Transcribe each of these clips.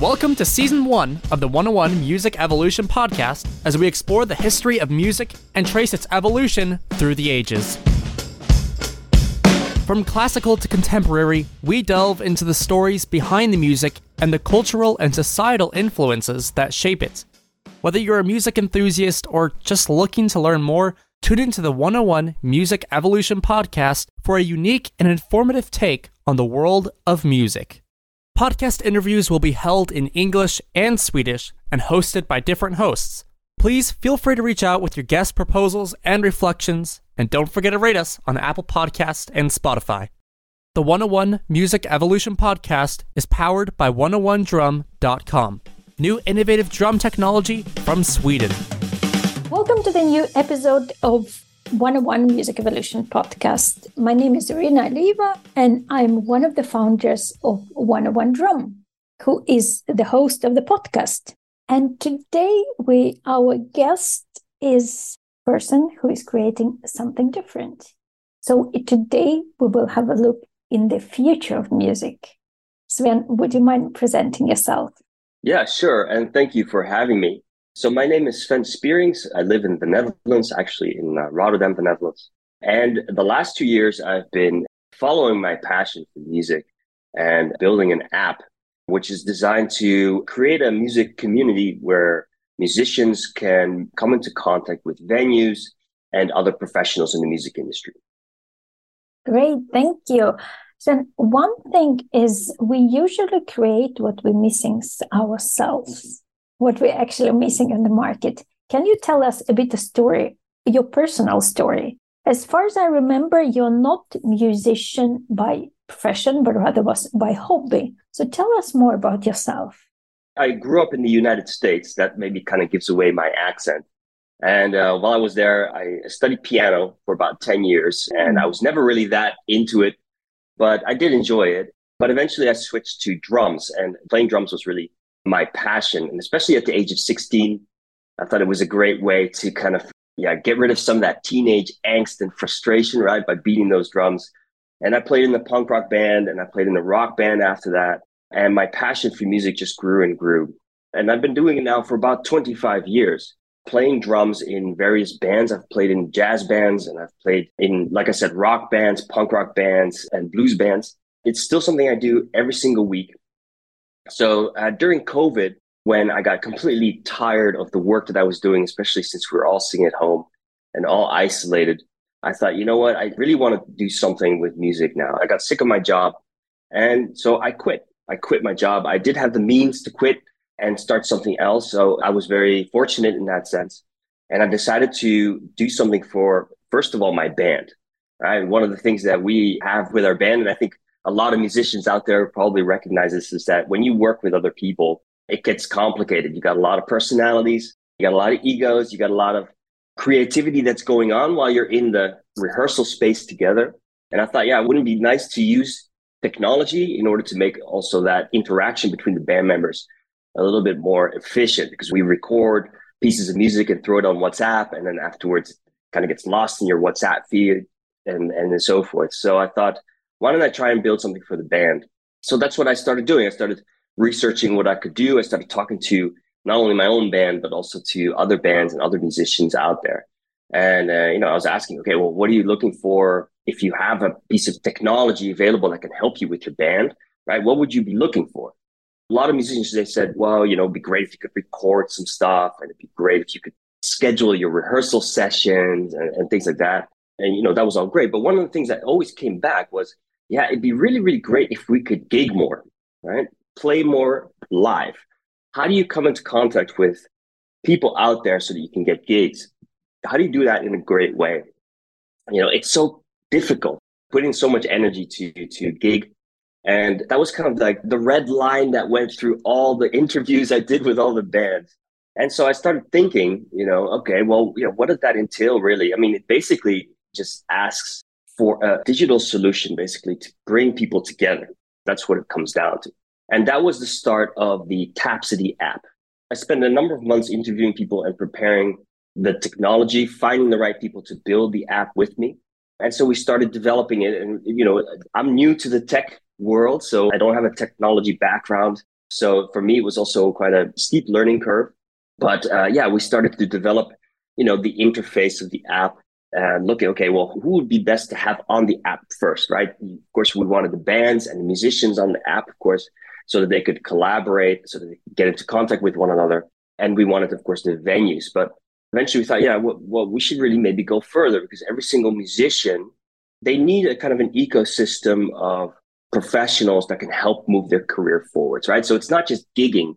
Welcome to Season 1 of the 101 Music Evolution podcast as we explore the history of music and trace its evolution through the ages. From classical to contemporary, we delve into the stories behind the music and the cultural and societal influences that shape it. Whether you're a music enthusiast or just looking to learn more, tune into the 101 Music Evolution podcast for a unique and informative take on the world of music. Podcast interviews will be held in English and Swedish and hosted by different hosts. Please feel free to reach out with your guest proposals and reflections, and don't forget to rate us on Apple Podcast and Spotify. The 101 Music Evolution podcast is powered by 101drum.com, new innovative drum technology from Sweden. Welcome to the new episode of 101 Music Evolution podcast. My name is Irina Alieva, and I'm one of the founders of 101 Drum, who is the host of the podcast. And today, we our guest is a person who is creating something different. So today, we will have a look in the future of music. Sven, would you mind presenting yourself? Yeah, sure. And thank you for having me. So my name is Sven Spierings. I live in the Netherlands, actually in uh, Rotterdam, the Netherlands. And the last two years, I've been following my passion for music and building an app, which is designed to create a music community where musicians can come into contact with venues and other professionals in the music industry. Great, thank you. So one thing is we usually create what we're missing ourselves what we're actually missing in the market. Can you tell us a bit of story, your personal story? As far as I remember, you're not musician by profession, but rather was by hobby. So tell us more about yourself. I grew up in the United States. That maybe kind of gives away my accent. And uh, while I was there, I studied piano for about 10 years, and I was never really that into it, but I did enjoy it. But eventually I switched to drums, and playing drums was really my passion. And especially at the age of 16, I thought it was a great way to kind of, yeah, get rid of some of that teenage angst and frustration, right? By beating those drums. And I played in the punk rock band and I played in the rock band after that. And my passion for music just grew and grew. And I've been doing it now for about 25 years, playing drums in various bands. I've played in jazz bands and I've played in, like I said, rock bands, punk rock bands, and blues bands. It's still something I do every single week. So uh, during COVID, when I got completely tired of the work that I was doing, especially since we were all sitting at home and all isolated, I thought, you know what? I really want to do something with music now. I got sick of my job. And so I quit. I quit my job. I did have the means to quit and start something else. So I was very fortunate in that sense. And I decided to do something for, first of all, my band. Right. One of the things that we have with our band, and I think a lot of musicians out there probably recognize this is that when you work with other people, it gets complicated. You got a lot of personalities, you got a lot of egos, you got a lot of creativity that's going on while you're in the rehearsal space together. And I thought, yeah, wouldn't it be nice to use technology in order to make also that interaction between the band members a little bit more efficient because we record pieces of music and throw it on WhatsApp and then afterwards it kind of gets lost in your WhatsApp feed and, and so forth. So I thought, why don't I try and build something for the band? So that's what I started doing. I started researching what I could do. I started talking to not only my own band, but also to other bands and other musicians out there. And, uh, you know, I was asking, okay, well, what are you looking for if you have a piece of technology available that can help you with your band, right? What would you be looking for? A lot of musicians, they said, well, you know, it'd be great if you could record some stuff and it'd be great if you could schedule your rehearsal sessions and, and things like that. And, you know, that was all great. But one of the things that always came back was, yeah, it'd be really, really great if we could gig more, right? Play more live. How do you come into contact with people out there so that you can get gigs? How do you do that in a great way? You know, it's so difficult putting so much energy to to gig. And that was kind of like the red line that went through all the interviews I did with all the bands. And so I started thinking, you know, okay, well, you know, what does that entail really? I mean, it basically just asks for a digital solution, basically, to bring people together. That's what it comes down to. And that was the start of the Tapsody app. I spent a number of months interviewing people and preparing the technology, finding the right people to build the app with me. And so we started developing it. And, you know, I'm new to the tech world, so I don't have a technology background. So for me, it was also quite a steep learning curve. But uh, yeah, we started to develop, you know, the interface of the app and looking, okay, well, who would be best to have on the app first, right? Of course, we wanted the bands and the musicians on the app, of course, so that they could collaborate, so that they could get into contact with one another. And we wanted, of course, the venues. But eventually we thought, yeah, well, well we should really maybe go further because every single musician, they need a kind of an ecosystem of professionals that can help move their career forwards, right? So it's not just gigging,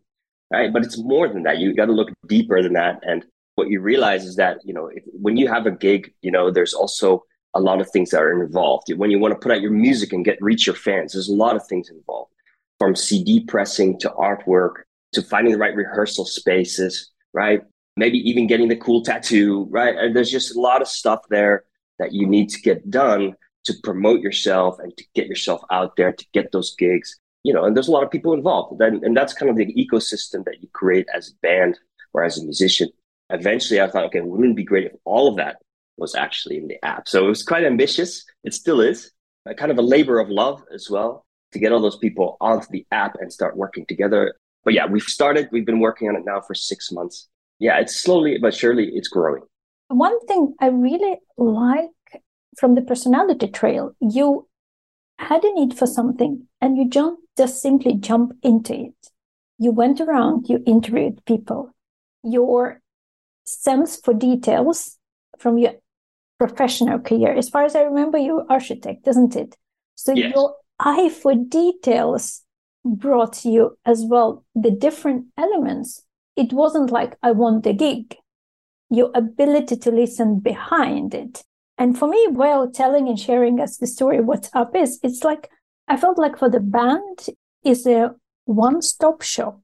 right? But it's more than that. You got to look deeper than that. And what you realize is that, you know, if, when you have a gig, you know, there's also a lot of things that are involved. When you want to put out your music and get reach your fans, there's a lot of things involved from CD pressing to artwork to finding the right rehearsal spaces, right? Maybe even getting the cool tattoo, right? And there's just a lot of stuff there that you need to get done to promote yourself and to get yourself out there to get those gigs you know and there's a lot of people involved and, and that's kind of the ecosystem that you create as a band or as a musician eventually i thought okay wouldn't it be great if all of that was actually in the app? So it was quite ambitious. It still is a kind of a labor of love as well to get all those people onto the app and start working together. But yeah we've started we've been working on it now for six months. Yeah it's slowly but surely it's growing. One thing i really like from the personality trail, you had a need for something and you don't just simply jump into it. You went around, you interviewed people. Your sense for details from your professional career, as far as I remember, you're architect, isn't it? So yes. your eye for details brought you as well the different elements. It wasn't like I want the gig. Your ability to listen behind it and for me, while telling and sharing us the story, what's up is, it's like I felt like for the band is a one-stop shop.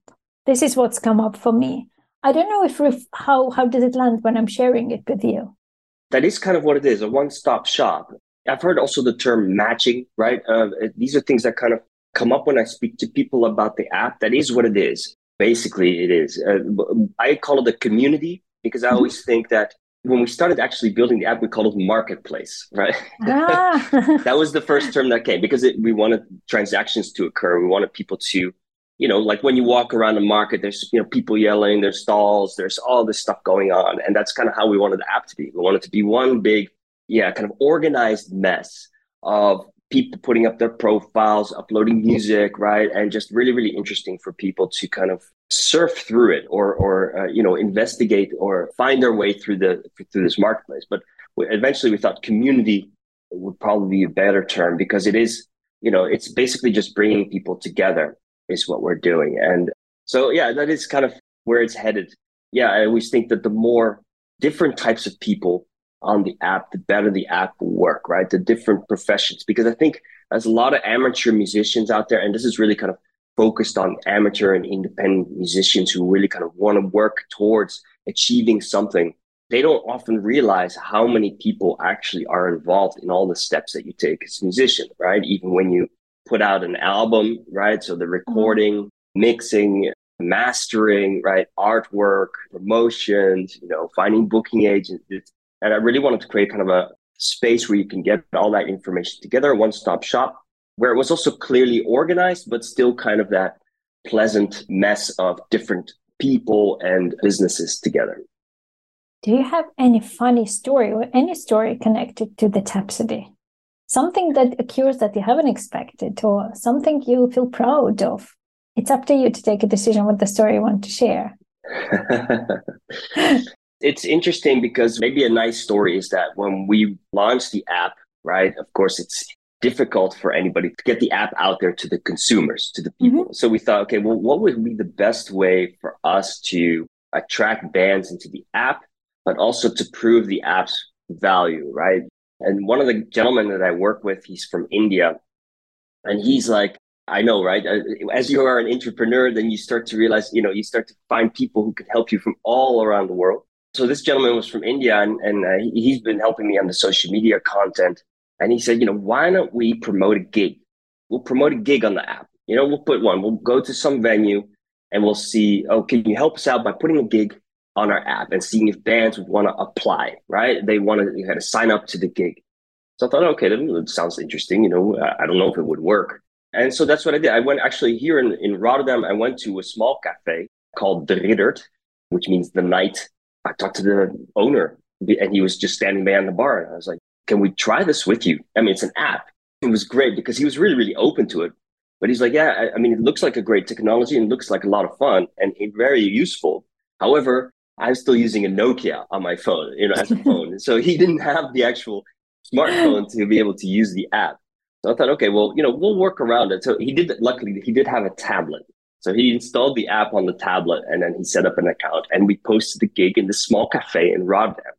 This is what's come up for me. I don't know if how how did it land when I'm sharing it with you. That is kind of what it is, a one-stop shop. I've heard also the term matching, right? Uh, these are things that kind of come up when I speak to people about the app. That is what it is. Basically, it is. Uh, I call it a community because I mm-hmm. always think that when we started actually building the app, we called it marketplace, right? Ah. that was the first term that came because it, we wanted transactions to occur. We wanted people to, you know, like when you walk around the market, there's you know people yelling, there's stalls, there's all this stuff going on, and that's kind of how we wanted the app to be. We wanted to be one big, yeah, kind of organized mess of people putting up their profiles, uploading music, right, and just really, really interesting for people to kind of surf through it or or uh, you know investigate or find their way through the through this marketplace. But we, eventually we thought community would probably be a better term because it is you know it's basically just bringing people together is what we're doing. And so yeah that is kind of where it's headed. Yeah i always think that the more different types of people on the app the better the app will work right? The different professions. Because i think there's a lot of amateur musicians out there and this is really kind of focused on amateur and independent musicians who really kind of want to work towards achieving something, they don't often realize how many people actually are involved in all the steps that you take as a musician, right? Even when you put out an album, right? So the mm-hmm. recording, mixing, mastering, right? Artwork, promotions, you know, finding booking agents. And I really wanted to create kind of a space where you can get all that information together, one stop shop where it was also clearly organized, but still kind of that pleasant mess of different people and businesses together. Do you have any funny story or any story connected to the Tapsody? Something that occurs that you haven't expected or something you feel proud of? It's up to you to take a decision what the story you want to share. it's interesting because maybe a nice story is that when we launched the app, right? Of course, it's difficult for anybody to get the app out there to the consumers, to the people. Mm-hmm. So we thought, okay, well, what would be the best way for us to attract bands into the app, but also to prove the app's value, right? And one of the gentlemen that I work with, he's from India, and he's like, I know, right? Uh, as you are an entrepreneur, then you start to realize, you know, you start to find people who can help you from all around the world. So this gentleman was from India, and, and uh, he's been helping me on the social media content and he said, you know, why don't we promote a gig? We'll promote a gig on the app. You know, we'll put one. We'll go to some venue and we'll see, oh, can you help us out by putting a gig on our app and seeing if bands would want to apply, right? They want to, you had to sign up to the gig. So I thought, okay, that sounds interesting. You know, I don't know if it would work. And so that's what I did. I went actually here in, in Rotterdam, I went to a small cafe called De Riddert, which means the knight. I talked to the owner and he was just standing behind the bar. And I was like, can we try this with you? I mean, it's an app. It was great because he was really, really open to it. But he's like, yeah, I, I mean, it looks like a great technology and looks like a lot of fun and very useful. However, I'm still using a Nokia on my phone, you know, as a phone. so he didn't have the actual smartphone to be able to use the app. So I thought, okay, well, you know, we'll work around it. So he did, luckily, he did have a tablet. So he installed the app on the tablet and then he set up an account and we posted the gig in this small cafe in Rotterdam,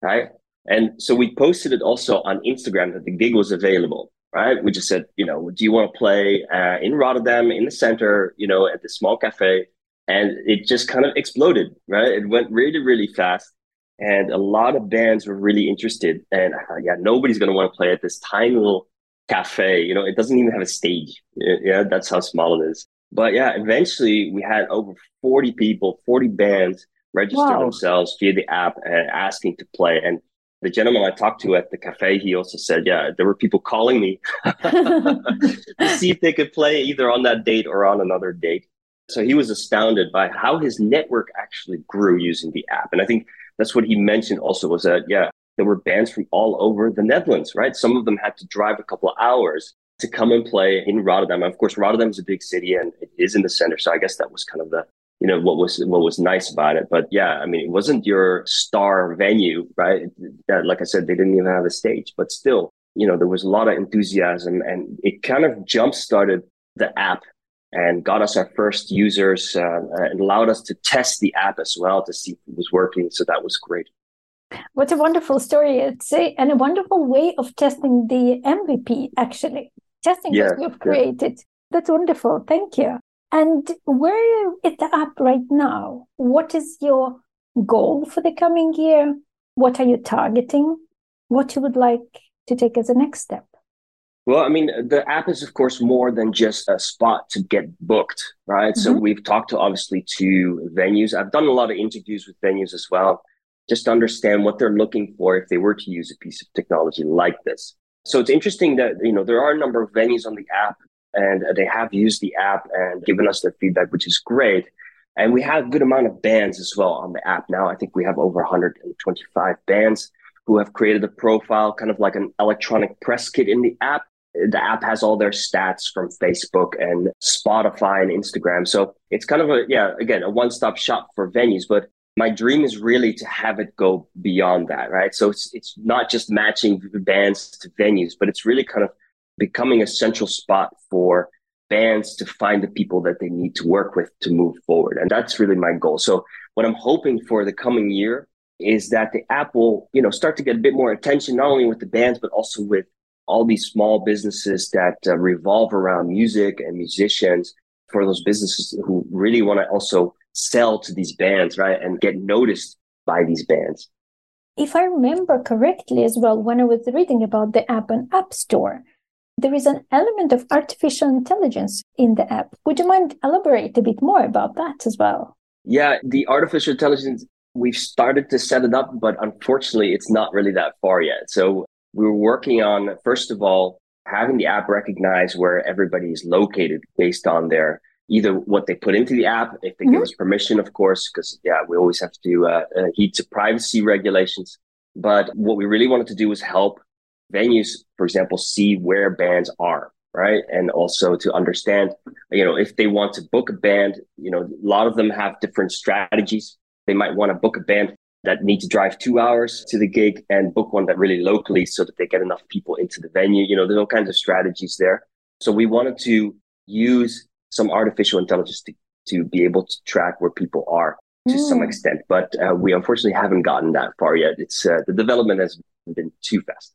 right? And so we posted it also on Instagram that the gig was available, right? We just said, you know, do you want to play uh, in Rotterdam in the center, you know, at the small cafe? And it just kind of exploded, right? It went really, really fast. And a lot of bands were really interested. And uh, yeah, nobody's going to want to play at this tiny little cafe. You know, it doesn't even have a stage. Yeah, that's how small it is. But yeah, eventually we had over 40 people, 40 bands register wow. themselves via the app and asking to play. And the gentleman I talked to at the cafe, he also said, yeah, there were people calling me to see if they could play either on that date or on another date. So he was astounded by how his network actually grew using the app. And I think that's what he mentioned also was that, yeah, there were bands from all over the Netherlands, right? Some of them had to drive a couple of hours to come and play in Rotterdam. Of course, Rotterdam is a big city and it is in the center. So I guess that was kind of the, you know, what was, what was nice about it. But yeah, I mean, it wasn't your star venue, right? That, like I said, they didn't even have a stage, but still, you know, there was a lot of enthusiasm and it kind of jump started the app and got us our first users uh, and allowed us to test the app as well to see if it was working. So that was great. What a wonderful story. It's a, and a wonderful way of testing the MVP, actually. Testing yeah, what you've created. Yeah. That's wonderful. Thank you. And where is the app right now? What is your goal for the coming year? What are you targeting? What you would like to take as a next step? Well, I mean, the app is, of course, more than just a spot to get booked, right? Mm-hmm. So we've talked to obviously to venues. I've done a lot of interviews with venues as well, just to understand what they're looking for if they were to use a piece of technology like this. So it's interesting that, you know, there are a number of venues on the app and they have used the app and given us their feedback, which is great. And we have a good amount of bands as well on the app now. I think we have over 125 bands who have created a profile, kind of like an electronic press kit in the app the app has all their stats from Facebook and Spotify and Instagram. So it's kind of a, yeah, again, a one stop shop for venues. But my dream is really to have it go beyond that, right? So it's, it's not just matching bands to venues, but it's really kind of becoming a central spot for bands to find the people that they need to work with to move forward. And that's really my goal. So what I'm hoping for the coming year is that the app will, you know, start to get a bit more attention, not only with the bands, but also with all these small businesses that uh, revolve around music and musicians for those businesses who really want to also sell to these bands, right? And get noticed by these bands. If I remember correctly as well, when I was reading about the app and App Store, there is an element of artificial intelligence in the app. Would you mind elaborate a bit more about that as well? Yeah, the artificial intelligence, we've started to set it up, but unfortunately, it's not really that far yet. So we were working on, first of all, having the app recognize where everybody is located based on their either what they put into the app, if they mm-hmm. give us permission, of course, because yeah, we always have to uh, uh, heed to privacy regulations. But what we really wanted to do was help venues, for example, see where bands are, right? And also to understand, you know, if they want to book a band, you know, a lot of them have different strategies. They might want to book a band that need to drive two hours to the gig and book one that really locally so that they get enough people into the venue. You know, there's all kinds of strategies there. So we wanted to use some artificial intelligence to, to be able to track where people are to mm. some extent. But uh, we unfortunately haven't gotten that far yet. It's uh, the development has been too fast.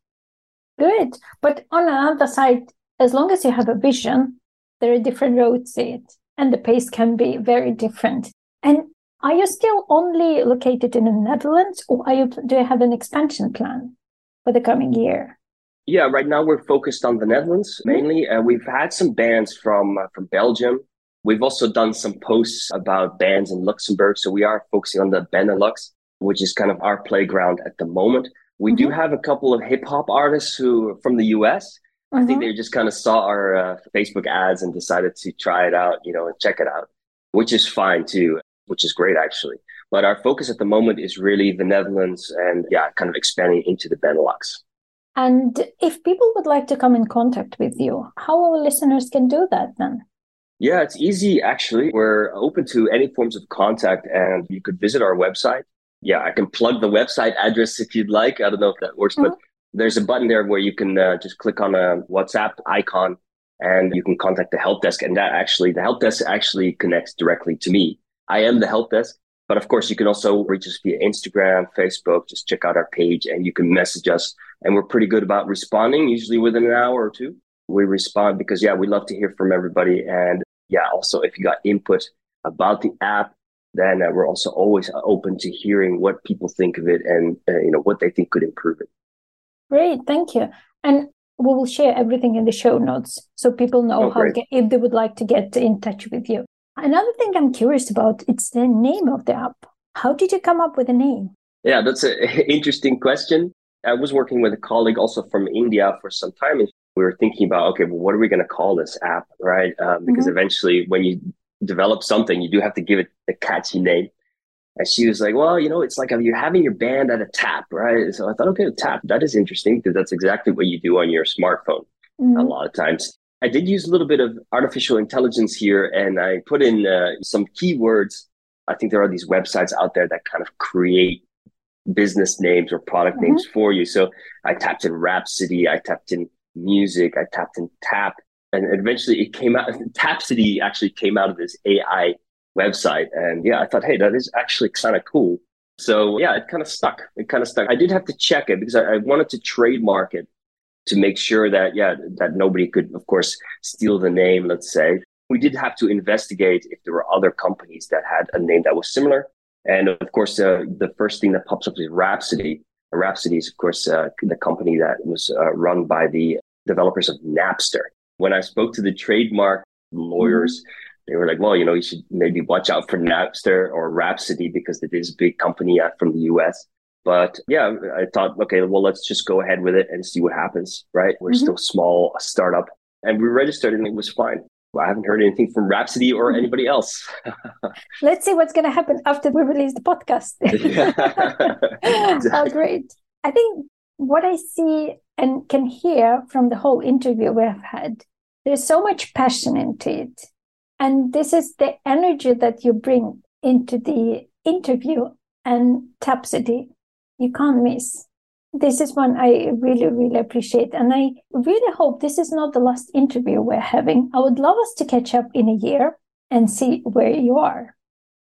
Good. But on another side, as long as you have a vision, there are different roads to it and the pace can be very different. And are you still only located in the Netherlands, or are you, do you have an expansion plan for the coming year? Yeah, right now we're focused on the Netherlands mm-hmm. mainly. Uh, we've had some bands from uh, from Belgium. We've also done some posts about bands in Luxembourg, so we are focusing on the Benelux, which is kind of our playground at the moment. We mm-hmm. do have a couple of hip hop artists who from the US I think they just kind of saw our uh, Facebook ads and decided to try it out, you know, and check it out, which is fine too, which is great actually. But our focus at the moment is really the Netherlands and yeah, kind of expanding into the Benelux. And if people would like to come in contact with you, how our listeners can do that then? Yeah, it's easy actually. We're open to any forms of contact and you could visit our website. Yeah, I can plug the website address if you'd like. I don't know if that works, mm-hmm. but there's a button there where you can uh, just click on a WhatsApp icon and you can contact the help desk. And that actually, the help desk actually connects directly to me. I am the help desk. But of course, you can also reach us via Instagram, Facebook. Just check out our page and you can message us. And we're pretty good about responding, usually within an hour or two. We respond because, yeah, we love to hear from everybody. And yeah, also, if you got input about the app, then uh, we're also always open to hearing what people think of it and, uh, you know, what they think could improve it. Great. Thank you. And we will share everything in the show notes so people know oh, how get, if they would like to get in touch with you. Another thing I'm curious about it's the name of the app. How did you come up with the name? Yeah, that's an interesting question. I was working with a colleague also from India for some time, and we were thinking about, okay, well, what are we going to call this app, right? Um, because mm-hmm. eventually, when you develop something, you do have to give it a catchy name. And she was like, well, you know, it's like you're having your band at a tap, right? So I thought, okay, tap, that is interesting because that's exactly what you do on your smartphone mm-hmm. a lot of times. I did use a little bit of artificial intelligence here and I put in uh, some keywords. I think there are these websites out there that kind of create business names or product mm-hmm. names for you. So I tapped in Rhapsody, I tapped in music, I tapped in tap, and eventually it came out. Tapsody actually came out of this AI website. And yeah, I thought, hey, that is actually kind of cool. So yeah, it kind of stuck. It kind of stuck. I did have to check it because I, I wanted to trademark it to make sure that yeah that nobody could of course steal the name let's say. We did have to investigate if there were other companies that had a name that was similar. And of course uh, the first thing that pops up is rhapsody. Rhapsody is of course uh, the company that was uh, run by the developers of napster. When i spoke to the trademark lawyers mm-hmm. they were like well you know you should maybe watch out for napster or rhapsody because it is a big company uh, from the us but yeah, I thought, okay, well, let's just go ahead with it and see what happens, right? We're mm-hmm. still small, a startup, and we registered and it was fine. I haven't heard anything from Rhapsody or mm-hmm. anybody else. let's see what's going to happen after we release the podcast. exactly. Oh, great. I think what I see and can hear from the whole interview we have had, there's so much passion into it. And this is the energy that you bring into the interview and Tapsody you can't miss. This is one I really, really appreciate. And I really hope this is not the last interview we're having. I would love us to catch up in a year and see where you are.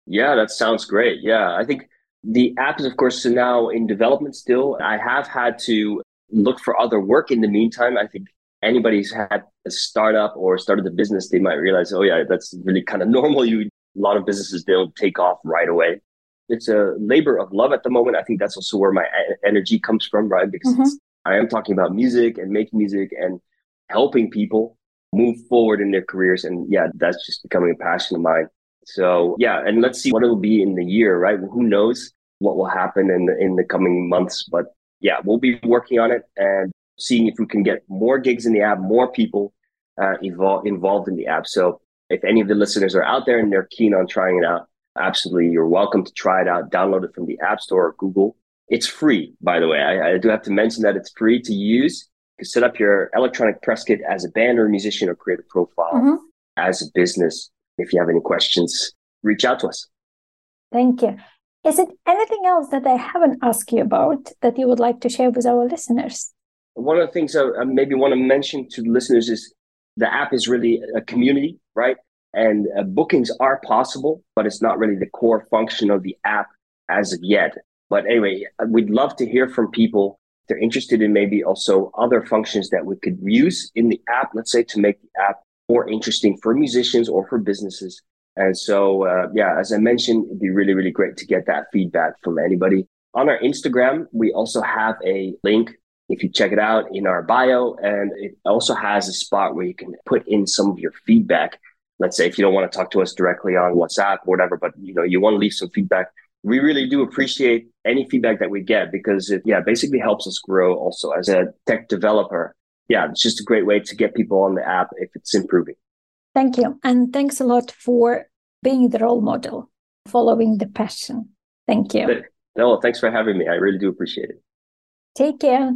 Yeah, that sounds great. Yeah, I think the app is, of course, now in development still. I have had to look for other work in the meantime. I think anybody's had a startup or started a business, they might realize, oh, yeah, that's really kind of normal. You, a lot of businesses don't take off right away it's a labor of love at the moment. I think that's also where my energy comes from, right? Because mm-hmm. I am talking about music and making music and helping people move forward in their careers. And yeah, that's just becoming a passion of mine. So yeah, and let's see what it'll be in the year, right? Who knows what will happen in the, in the coming months, but yeah, we'll be working on it and seeing if we can get more gigs in the app, more people uh, involved involved in the app. So if any of the listeners are out there and they're keen on trying it out, absolutely. You're welcome to try it out. Download it from the app store or google. It's free by the way. I, I do have to mention that it's free to use. You can set up your electronic press kit as a band or a musician or create a profile mm-hmm. as a business. If you have any questions reach out to us. Thank you. Is it anything else that i haven't asked you about that you would like to share with our listeners? One of the things i maybe want to mention to the listeners is the app is really a community right and uh, bookings are possible, but it's not really the core function of the app as of yet. But anyway, we'd love to hear from people. If They're interested in maybe also other functions that we could use in the app, let's say to make the app more interesting for musicians or for businesses. And so, uh, yeah, as I mentioned, it'd be really, really great to get that feedback from anybody. On our Instagram, we also have a link if you check it out in our bio, and it also has a spot where you can put in some of your feedback let's say if you don't want to talk to us directly on WhatsApp or whatever, but you know, you want to leave some feedback. We really do appreciate any feedback that we get because it yeah, basically helps us grow also as a tech developer. Yeah, it's just a great way to get people on the app if it's improving. Thank you. And thanks a lot for being the role model, following the passion. Thank you. But, no, thanks for having me. I really do appreciate it. Take care.